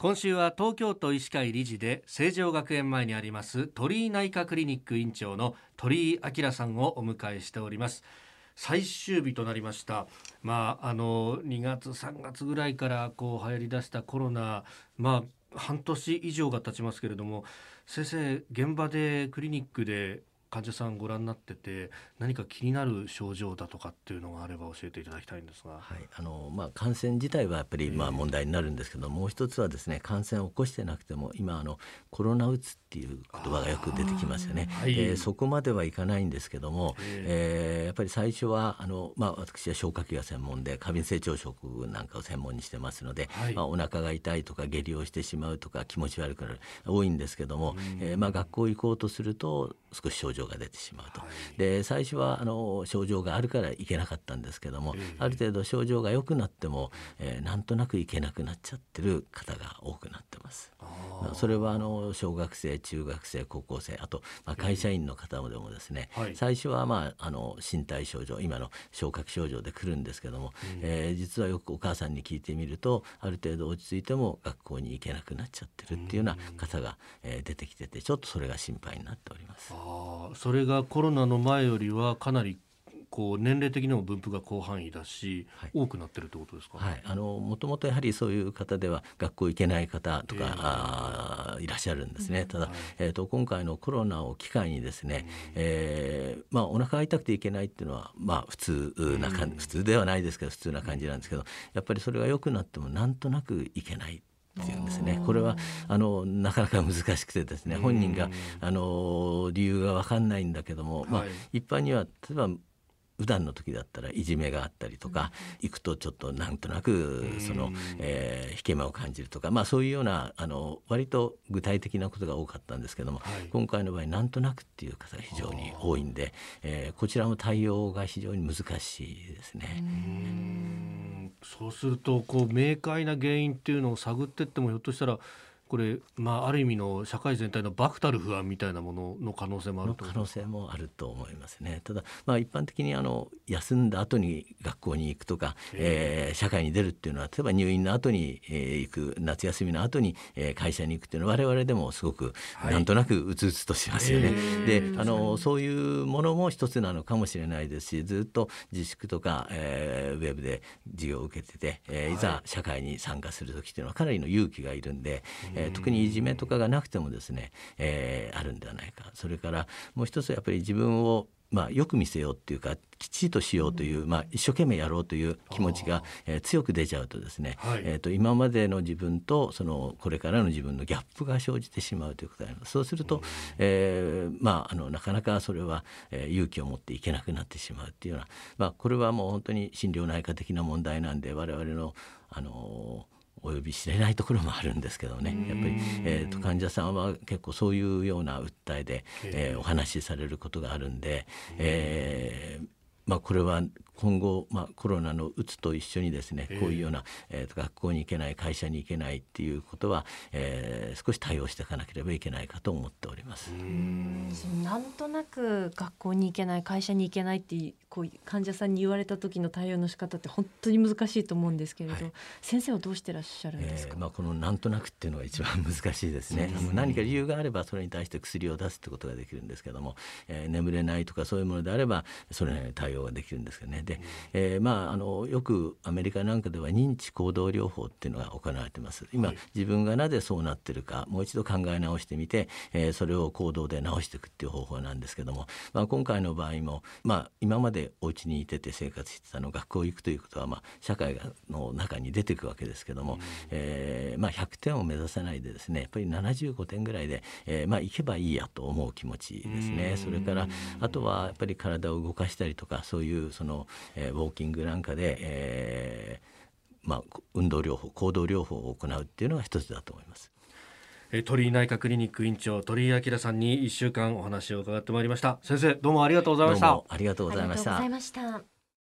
今週は東京都医師会理事で成城学園前にあります鳥居内科クリニック院長の鳥居明さんをお迎えしております。最終日となりました。まああの2月3月ぐらいからこう流行り出したコロナまあ半年以上が経ちますけれども先生現場でクリニックで患者さんご覧になってて何か気になる症状だとかっていうのがあれば教えていただきたいんですが、はい、あのまあ、感染自体はやっぱりまあ問題になるんですけど、えー、もう一つはですね感染を起こしてなくても今あのコロナうつっていう言葉がよく出てきますよね、はい、えー、そこまではいかないんですけども、えー、えー、やっぱり最初はあの、まあ、私は消化器が専門で過敏性腸食なんかを専門にしてますので、はい、まあ、お腹が痛いとか下痢をしてしまうとか気持ち悪くなる多いんですけども、えーまあ、学校行こうとすると少し症状が出てしまうと。と、はい、で最初はあの症状があるからいけなかったんですけども、えー、ある程度症状が良くなっても、えー、なんとなくいけなくなっちゃってる方が多くなってます。それはあの小学生中学生高校生あと、まあ、会社員の方もでもですね、えーはい、最初は、まあ、あの身体症状今の昇格症状で来るんですけども、うん、えー、実はよくお母さんに聞いてみるとある程度落ち着いても学校に行けなくなっちゃってるっていうような方が、えー、出てきててちょっとそれが心配になっております。あそれがコロナの前よりはかなりこう年齢的にも分布が広範囲だし、はい、多くなってるってことですか、はい、あのもともとやはりそういう方では学校行けない方とか、えー、あいらっしゃるんですね、ただ、はい、えーと、今回のコロナを機会にですね、うん、えー、まあ、お腹が痛くていけないっていうのは、まあ、普通な感、うん、普通ではないですけど普通な感じなんですけどやっぱりそれが良くなってもなんとなくいけないっていうんですね。これはあのなかなか難しくてですね本人があの理由が分かんないんだけども、まあ、一般には例えば普段の時だったらいじめがあったりとか、うん、行くとちょっとなんとなくその、えー、引け目を感じるとか、まあ、そういうようなあの割と具体的なことが多かったんですけども、はい、今回の場合なんとなくっていう方が非常に多いんで、えー、こちらも対応が非常に難しいですね。そうするとこう明快な原因っていうのを探っていってもひょっとしたらこれ、まあ、ある意味の社会全体のバクたる不安みたいなものの可能性もある可能性もあると思いますね。ただ、まあ、一般的にあの休んだ後に学校に行くとか、えー、社会に出るっていうのは例えば入院の後に、えー、行く夏休みの後に、えー、会社に行くっていうのは我々でもすごく、なんとなくうつうつとしますよね。であのそういうものも一つなのかもしれないですしずっと自粛とか、えー、ウェブで授業を受けてて、えー、いざ社会に参加する時っていうのはかなりの勇気がいるんで、えー、特にいじめとかがなくてもですね、えー、あるんではないか。それからもう一つやっぱり自分をまあ、よく見せようっていうかきちっとしようという、まあ、一生懸命やろうという気持ちが、えー、強く出ちゃうとですね、はい、えーと、今までの自分とそのこれからの自分のギャップが生じてしまうということであります。そうすると、えーまあ、あのなかなかそれは、えー、勇気を持っていけなくなってしまうっていうような、まあ、これはもう本当に心療内科的な問題なんで我々のあのーお呼びしれないところもあるんですけどね。やっぱり、えーと、患者さんは結構そういうような訴えで、えー、お話しされることがあるんで、えーまあ、これは今後、まあ、コロナのうつと一緒にですね、こういうような、えー、と学校に行けない会社に行けないっていうことは、えー、少し対応していかなければいけないかと思っております。なんとなく学校に行けない会社に行けないってこう患者さんに言われた時の対応の仕方って本当に難しいと思うんですけれど、はい、先生はどうしてらっしゃるんですか、えー、まあ、このなんとなくっていうのが一番難しいですね。ですね。何か理由があればそれに対して薬を出すってことができるんですけども、えー、眠れないとかそういうものであればそれなりに対応ができるんですけどねで、えー、まああのよくアメリカなんかでは認知行動療法っていうのが行われてます。今、はい、自分がなぜそうなってるかもう一度考え直してみて、えー、それを行動で直していくっていう方法なんですけども、まあ、今回の場合も、まあ、今までお家にいてて生活してたの学校行くということは、まあ、社会の中に出ていくわけですけども、うん、えー、まあ、100点を目指さないでですねやっぱり75点ぐらいで、えー、まあ、行けばいいやと思う気持ちですね。それからあとはやっぱり体を動かしたりとかそういうその、えー、ウォーキングなんかで、えーまあ、運動療法行動療法を行うっていうのが一つだと思います。鳥居内科クリニック院長鳥居明さんに一週間お話を伺ってまいりました。先生どうもありがとうございました。ありがとうございました